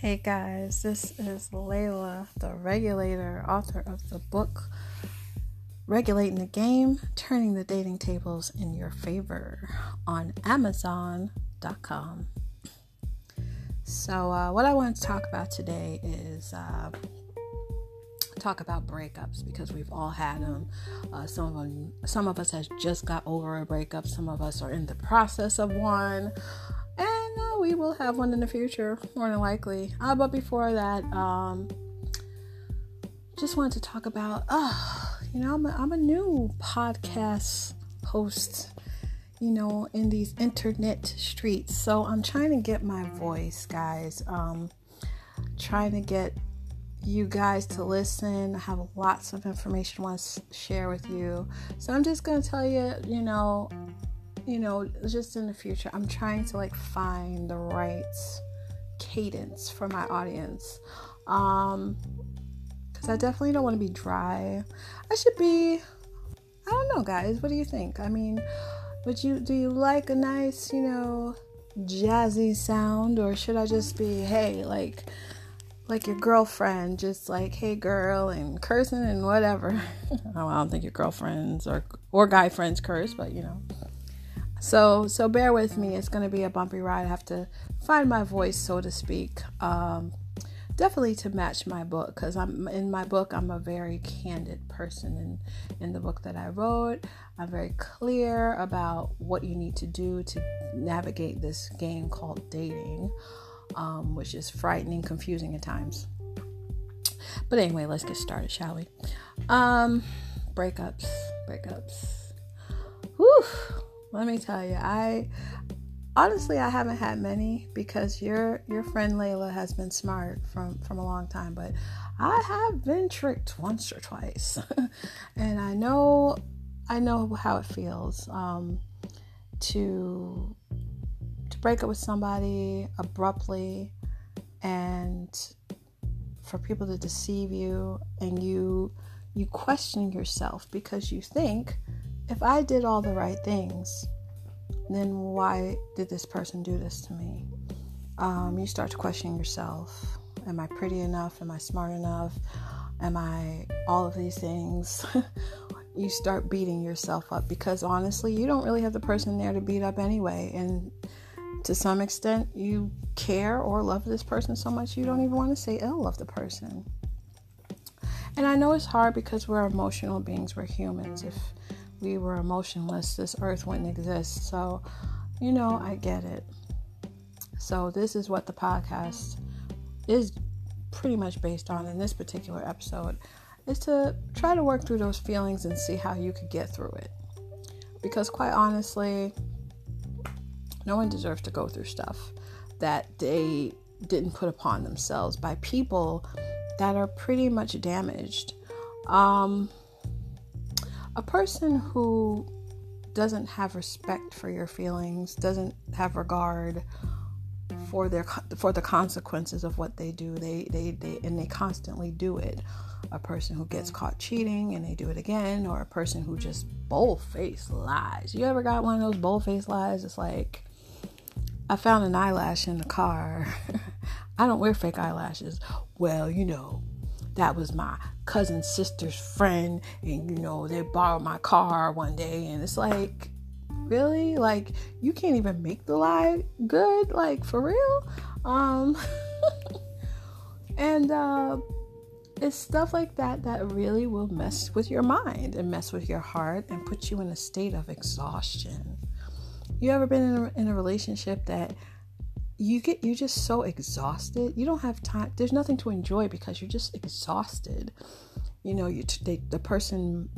Hey guys, this is Layla, the regulator, author of the book Regulating the Game Turning the Dating Tables in Your Favor on Amazon.com. So, uh, what I want to talk about today is uh, talk about breakups because we've all had them. Uh, some of them, some of us has just got over a breakup. Some of us are in the process of one we will have one in the future, more than likely. Uh, but before that, um, just wanted to talk about, uh, you know, I'm a, I'm a new podcast host, you know, in these internet streets. So I'm trying to get my voice, guys. Um, trying to get you guys to listen. I have lots of information I want to share with you. So I'm just going to tell you, you know, you know, just in the future, I'm trying to like find the right cadence for my audience. Um, because I definitely don't want to be dry. I should be, I don't know, guys. What do you think? I mean, would you, do you like a nice, you know, jazzy sound, or should I just be, hey, like, like your girlfriend, just like, hey girl, and cursing and whatever. I don't think your girlfriends or or guy friends curse, but you know. So so bear with me. It's gonna be a bumpy ride. I have to find my voice, so to speak. Um, definitely to match my book because I'm in my book. I'm a very candid person in in the book that I wrote. I'm very clear about what you need to do to navigate this game called dating, um, which is frightening, confusing at times. But anyway, let's get started, shall we? Um, breakups, breakups. Whew let me tell you, I honestly I haven't had many because your your friend Layla has been smart from from a long time, but I have been tricked once or twice, and I know I know how it feels um, to to break up with somebody abruptly and for people to deceive you and you you question yourself because you think if I did all the right things, then why did this person do this to me? Um, you start to question yourself. Am I pretty enough? Am I smart enough? Am I all of these things? you start beating yourself up because honestly, you don't really have the person there to beat up anyway. And to some extent, you care or love this person so much you don't even want to say ill of the person. And I know it's hard because we're emotional beings, we're humans. If we were emotionless, this earth wouldn't exist. So, you know, I get it. So, this is what the podcast is pretty much based on in this particular episode is to try to work through those feelings and see how you could get through it. Because, quite honestly, no one deserves to go through stuff that they didn't put upon themselves by people that are pretty much damaged. Um, a person who doesn't have respect for your feelings, doesn't have regard for their for the consequences of what they do. They they they and they constantly do it. A person who gets caught cheating and they do it again, or a person who just bold-faced lies. You ever got one of those bold-faced lies? It's like I found an eyelash in the car. I don't wear fake eyelashes. Well, you know, that was my cousin's sister's friend and you know they borrowed my car one day and it's like really? Like you can't even make the lie good? Like for real? Um and uh it's stuff like that that really will mess with your mind and mess with your heart and put you in a state of exhaustion. You ever been in a, in a relationship that you get you're just so exhausted. You don't have time there's nothing to enjoy because you're just exhausted. You know you they, the person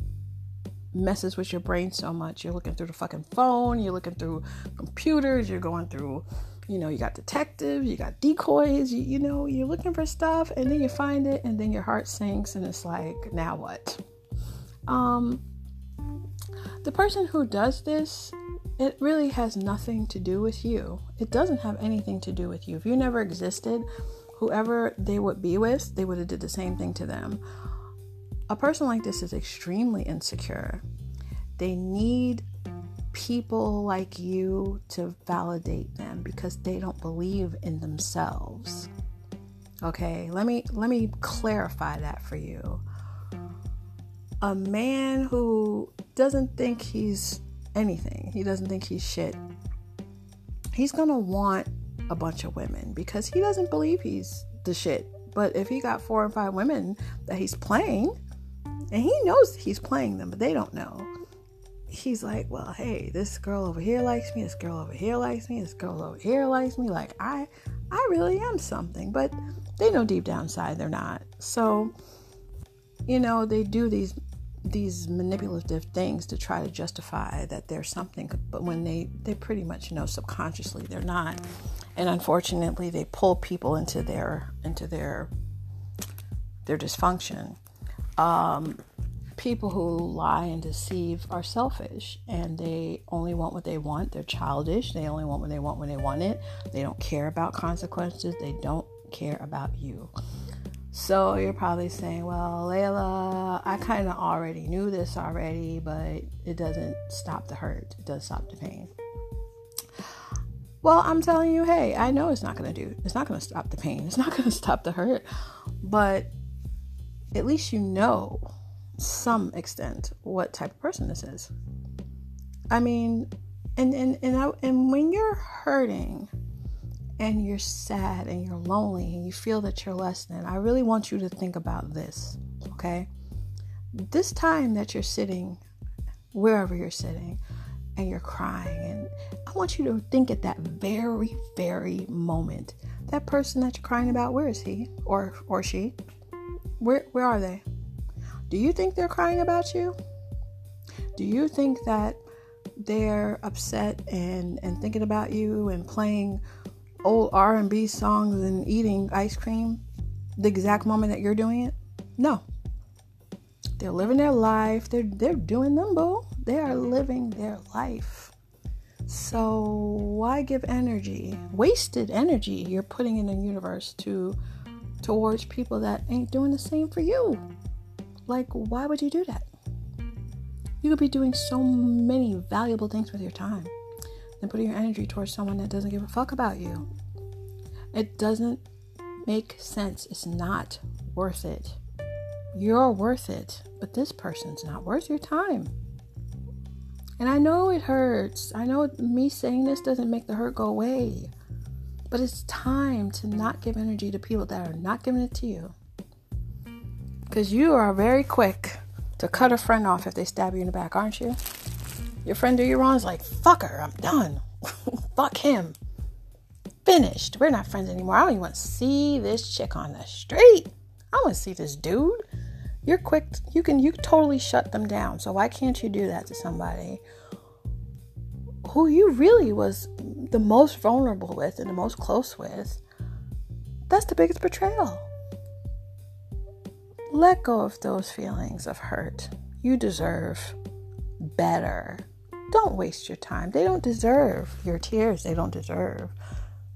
messes with your brain so much you're looking through the fucking phone you're looking through computers you're going through you know you got detectives you got decoys you, you know you're looking for stuff and then you find it and then your heart sinks and it's like now what? Um the person who does this it really has nothing to do with you. It doesn't have anything to do with you. If you never existed, whoever they would be with, they would have did the same thing to them. A person like this is extremely insecure. They need people like you to validate them because they don't believe in themselves. Okay, let me let me clarify that for you. A man who doesn't think he's anything, he doesn't think he's shit. He's to want a bunch of women because he doesn't believe he's the shit. But if he got four or five women that he's playing, and he knows he's playing them, but they don't know. He's like, well, hey, this girl over here likes me. This girl over here likes me. This girl over here likes me. Like I, I really am something. But they know deep down inside they're not. So, you know, they do these these manipulative things to try to justify that they're something but when they they pretty much know subconsciously they're not. And unfortunately they pull people into their into their their dysfunction. Um, people who lie and deceive are selfish and they only want what they want. They're childish. They only want what they want when they want it. They don't care about consequences. They don't care about you so you're probably saying, well, Layla, I kind of already knew this already, but it doesn't stop the hurt. It does stop the pain. Well, I'm telling you, hey, I know it's not going to do, it's not going to stop the pain. It's not going to stop the hurt, but at least you know some extent what type of person this is. I mean, and and and I, and when you're hurting, and you're sad and you're lonely and you feel that you're less than, I really want you to think about this, okay? This time that you're sitting, wherever you're sitting, and you're crying, and I want you to think at that very, very moment. That person that you're crying about, where is he or or she? Where where are they? Do you think they're crying about you? Do you think that they're upset and and thinking about you and playing old R&B songs and eating ice cream the exact moment that you're doing it? No. They're living their life. They're they're doing them, boo. They are living their life. So why give energy, wasted energy you're putting in the universe to towards people that ain't doing the same for you? Like why would you do that? You could be doing so many valuable things with your time than putting your energy towards someone that doesn't give a fuck about you. It doesn't make sense. It's not worth it. You're worth it, but this person's not worth your time. And I know it hurts. I know me saying this doesn't make the hurt go away. But it's time to not give energy to people that are not giving it to you. Because you are very quick to cut a friend off if they stab you in the back, aren't you? Your friend do you wrong is like, fuck her, I'm done. fuck him. Finished. We're not friends anymore. I don't even want to see this chick on the street. I want to see this dude. You're quick. You can you totally shut them down. So why can't you do that to somebody who you really was the most vulnerable with and the most close with? That's the biggest betrayal. Let go of those feelings of hurt. You deserve better. Don't waste your time. They don't deserve your tears. They don't deserve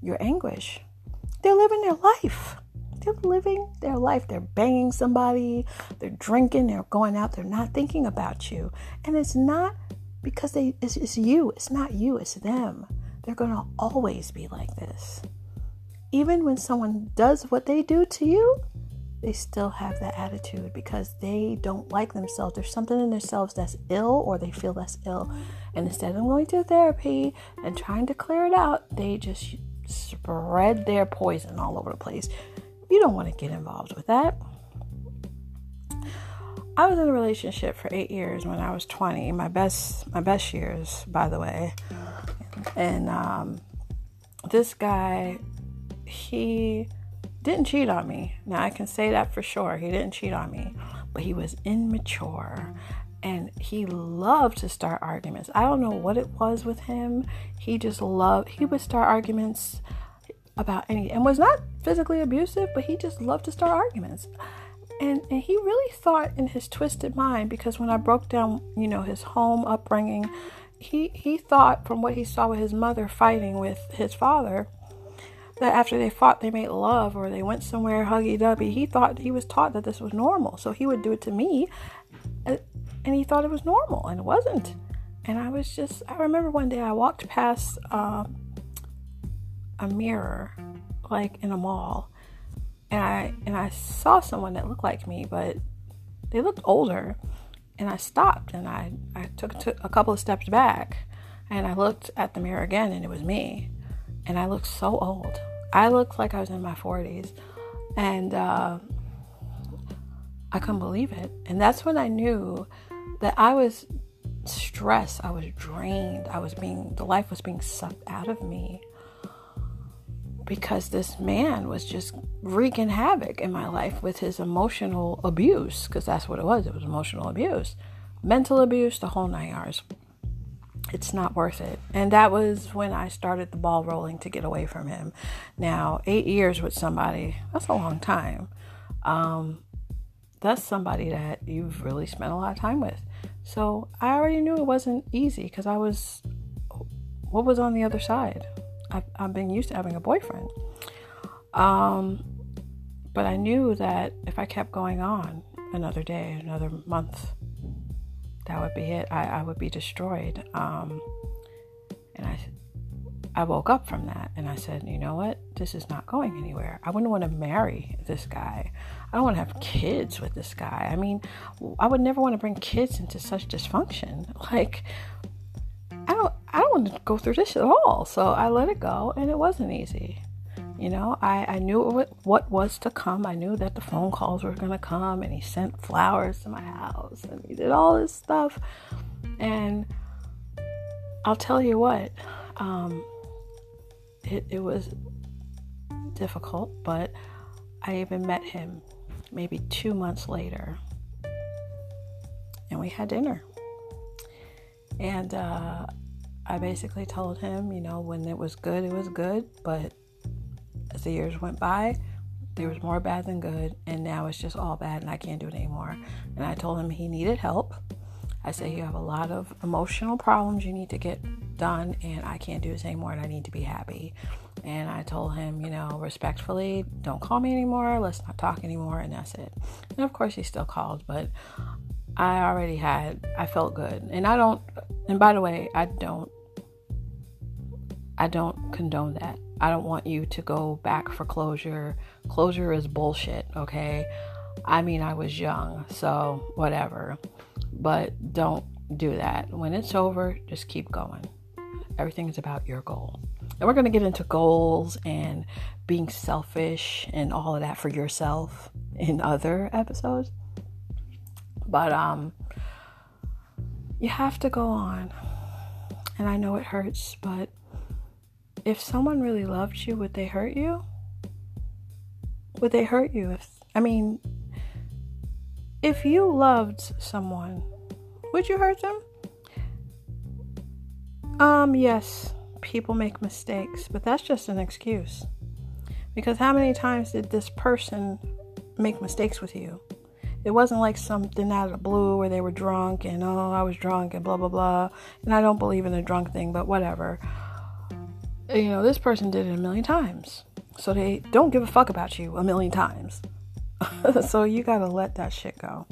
your anguish. They're living their life. They're living their life. They're banging somebody, they're drinking, they're going out, they're not thinking about you. And it's not because they it's, it's you. It's not you, it's them. They're going to always be like this. Even when someone does what they do to you, they still have that attitude because they don't like themselves. There's something in themselves that's ill or they feel that's ill. And instead of going to therapy and trying to clear it out, they just spread their poison all over the place. You don't want to get involved with that. I was in a relationship for eight years when I was 20, my best my best years, by the way. And um, this guy, he didn't cheat on me. Now I can say that for sure. He didn't cheat on me, but he was immature and he loved to start arguments. I don't know what it was with him. He just loved he would start arguments about any and was not physically abusive, but he just loved to start arguments. And and he really thought in his twisted mind because when I broke down, you know, his home upbringing, he he thought from what he saw with his mother fighting with his father that after they fought they made love or they went somewhere huggy dubby he thought he was taught that this was normal so he would do it to me uh, and he thought it was normal and it wasn't and i was just i remember one day i walked past uh, a mirror like in a mall and I and I saw someone that looked like me, but they looked older. And I stopped and I, I took, took a couple of steps back and I looked at the mirror again and it was me. And I looked so old. I looked like I was in my 40s. And uh, I couldn't believe it. And that's when I knew that I was stressed. I was drained. I was being, the life was being sucked out of me because this man was just wreaking havoc in my life with his emotional abuse, because that's what it was. It was emotional abuse, mental abuse, the whole nine yards. It's not worth it. And that was when I started the ball rolling to get away from him. Now, eight years with somebody, that's a long time. Um, that's somebody that you've really spent a lot of time with. So I already knew it wasn't easy because I was, what was on the other side? I've, I've been used to having a boyfriend. Um, but I knew that if I kept going on another day, another month, that would be it. I, I would be destroyed. Um, and I, I woke up from that and I said, you know what? This is not going anywhere. I wouldn't want to marry this guy. I don't want to have kids with this guy. I mean, I would never want to bring kids into such dysfunction. Like, I don't I don't want to go through this at all. So I let it go and it wasn't easy. You know, I, I knew what was to come. I knew that the phone calls were going to come and he sent flowers to my house and he did all this stuff. And I'll tell you what, um, it, it was difficult, but I even met him maybe two months later and we had dinner. And uh, I basically told him, you know, when it was good, it was good. But as the years went by, there was more bad than good. And now it's just all bad and I can't do it anymore. And I told him he needed help. I said, You have a lot of emotional problems you need to get done, and I can't do this anymore, and I need to be happy. And I told him, you know, respectfully, don't call me anymore, let's not talk anymore, and that's it. And of course, he still called, but I already had, I felt good. And I don't, and by the way, I don't, I don't condone that. I don't want you to go back for closure. Closure is bullshit, okay? I mean, I was young, so whatever. But don't do that. When it's over, just keep going. Everything is about your goal. And we're going to get into goals and being selfish and all of that for yourself in other episodes. But um you have to go on. And I know it hurts, but if someone really loved you, would they hurt you? Would they hurt you if I mean if you loved someone, would you hurt them? Um yes, people make mistakes, but that's just an excuse. Because how many times did this person make mistakes with you? It wasn't like something out of the blue where they were drunk and oh, I was drunk and blah blah blah. And I don't believe in the drunk thing, but whatever. You know, this person did it a million times. So they don't give a fuck about you a million times. so you gotta let that shit go.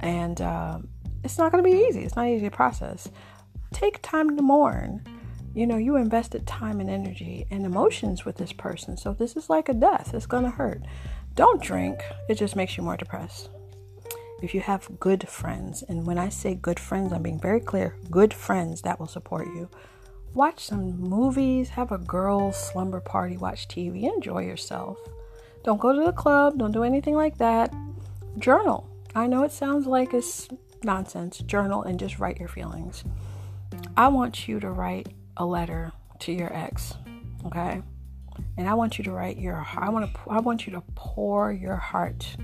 And um, it's not gonna be easy. It's not easy to process. Take time to mourn. You know, you invested time and energy and emotions with this person. So this is like a death. It's gonna hurt. Don't drink, it just makes you more depressed. If you have good friends, and when I say good friends, I'm being very clear good friends that will support you. Watch some movies, have a girls' slumber party, watch TV, enjoy yourself. Don't go to the club, don't do anything like that. Journal. I know it sounds like it's nonsense. Journal and just write your feelings. I want you to write a letter to your ex, okay? and I want you to write your I want to I want you to pour your heart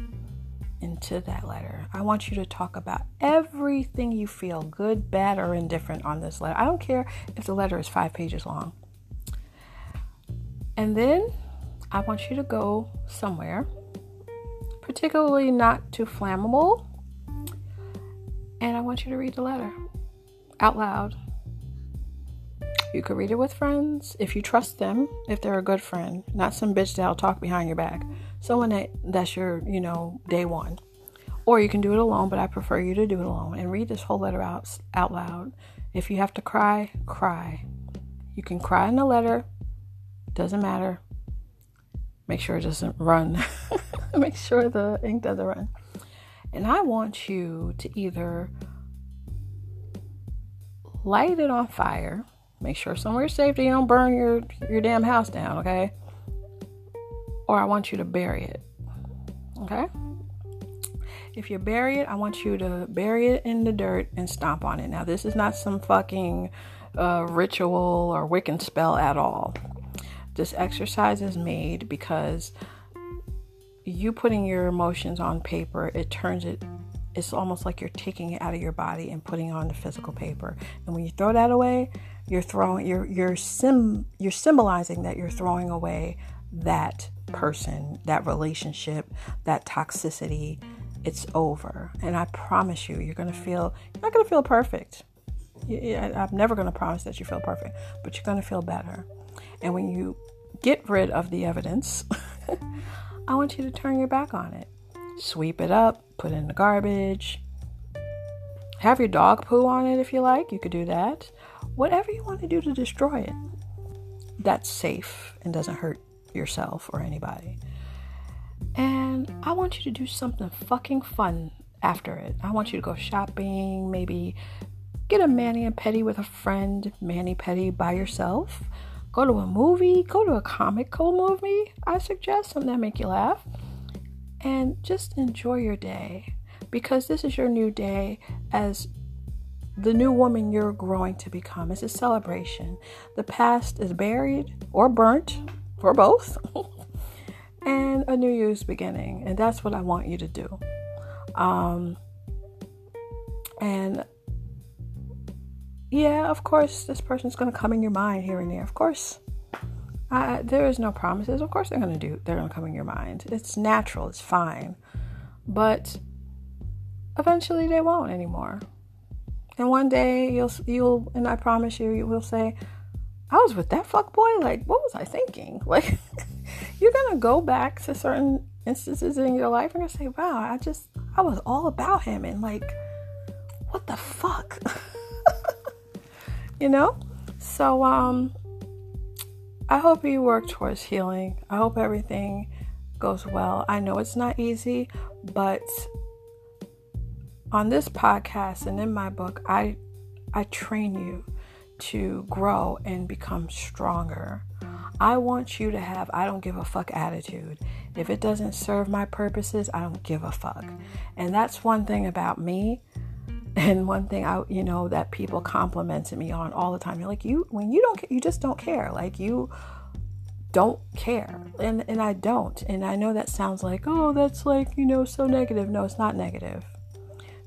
into that letter. I want you to talk about everything you feel, good, bad, or indifferent on this letter. I don't care if the letter is 5 pages long. And then I want you to go somewhere, particularly not too flammable, and I want you to read the letter out loud you could read it with friends if you trust them, if they're a good friend, not some bitch that'll talk behind your back. Someone that that's your, you know, day one. Or you can do it alone, but I prefer you to do it alone and read this whole letter out out loud. If you have to cry, cry. You can cry in the letter. Doesn't matter. make sure it doesn't run. make sure the ink doesn't run. And I want you to either light it on fire. Make sure somewhere safe that you don't burn your, your damn house down, okay? Or I want you to bury it. Okay? If you bury it, I want you to bury it in the dirt and stomp on it. Now, this is not some fucking uh, ritual or Wiccan spell at all. This exercise is made because you putting your emotions on paper, it turns it it's almost like you're taking it out of your body and putting it on the physical paper. And when you throw that away, you're throwing you're you're sim you're symbolizing that you're throwing away that person, that relationship, that toxicity. It's over. And I promise you, you're gonna feel you're not gonna feel perfect. I'm never gonna promise that you feel perfect, but you're gonna feel better. And when you get rid of the evidence, I want you to turn your back on it. Sweep it up, put it in the garbage. Have your dog poo on it if you like. You could do that. Whatever you want to do to destroy it. That's safe and doesn't hurt yourself or anybody. And I want you to do something fucking fun after it. I want you to go shopping, maybe get a mani and pedi with a friend, mani pedi by yourself. Go to a movie, go to a comical movie. I suggest something that make you laugh and just enjoy your day because this is your new day as the new woman you're growing to become. It's a celebration. The past is buried or burnt, or both, and a new is beginning. And that's what I want you to do. Um, and yeah, of course, this person's going to come in your mind here and there. Of course, I, there is no promises. Of course, they're to do. They're going to come in your mind. It's natural. It's fine, but eventually they won't anymore. And one day you'll you'll and I promise you you will say, I was with that fuck boy. Like, what was I thinking? Like, you're gonna go back to certain instances in your life and you're say, Wow, I just I was all about him and like, what the fuck? you know? So um I hope you work towards healing. I hope everything goes well. I know it's not easy, but on this podcast and in my book, I I train you to grow and become stronger. I want you to have I don't give a fuck attitude. If it doesn't serve my purposes, I don't give a fuck. And that's one thing about me and one thing I, you know, that people complimented me on all the time. You're like, you, when you don't, you just don't care. Like you don't care. And, and I don't. And I know that sounds like, oh, that's like, you know, so negative. No, it's not negative.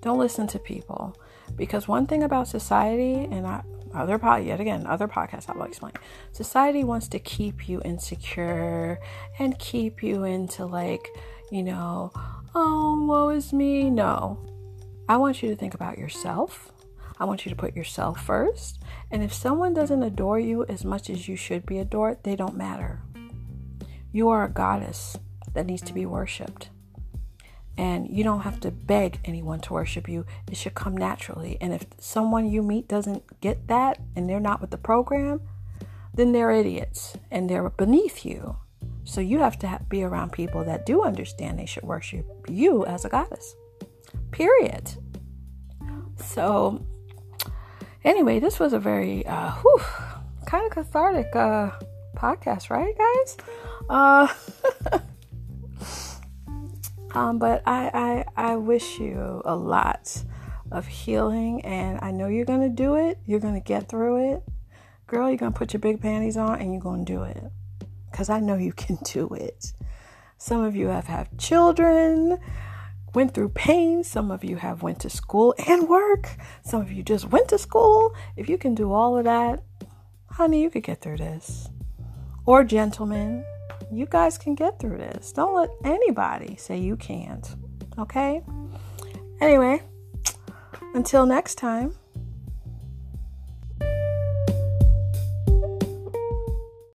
Don't listen to people. Because one thing about society, and I, other pod, yet again, other podcasts I will explain. Society wants to keep you insecure and keep you into like, you know, oh, woe is me. No, I want you to think about yourself. I want you to put yourself first. And if someone doesn't adore you as much as you should be adored, they don't matter. You are a goddess that needs to be worshiped. And you don't have to beg anyone to worship you. It should come naturally. And if someone you meet doesn't get that and they're not with the program, then they're idiots and they're beneath you. So you have to be around people that do understand they should worship you as a goddess period. So, anyway, this was a very uh, whew, kind of cathartic uh, podcast, right, guys? Uh, um, but I, I, I wish you a lot of healing, and I know you're gonna do it. You're gonna get through it, girl. You're gonna put your big panties on, and you're gonna do it, cause I know you can do it. Some of you have had children went through pain. Some of you have went to school and work. Some of you just went to school. If you can do all of that, honey, you could get through this. Or gentlemen, you guys can get through this. Don't let anybody say you can't. Okay? Anyway, until next time.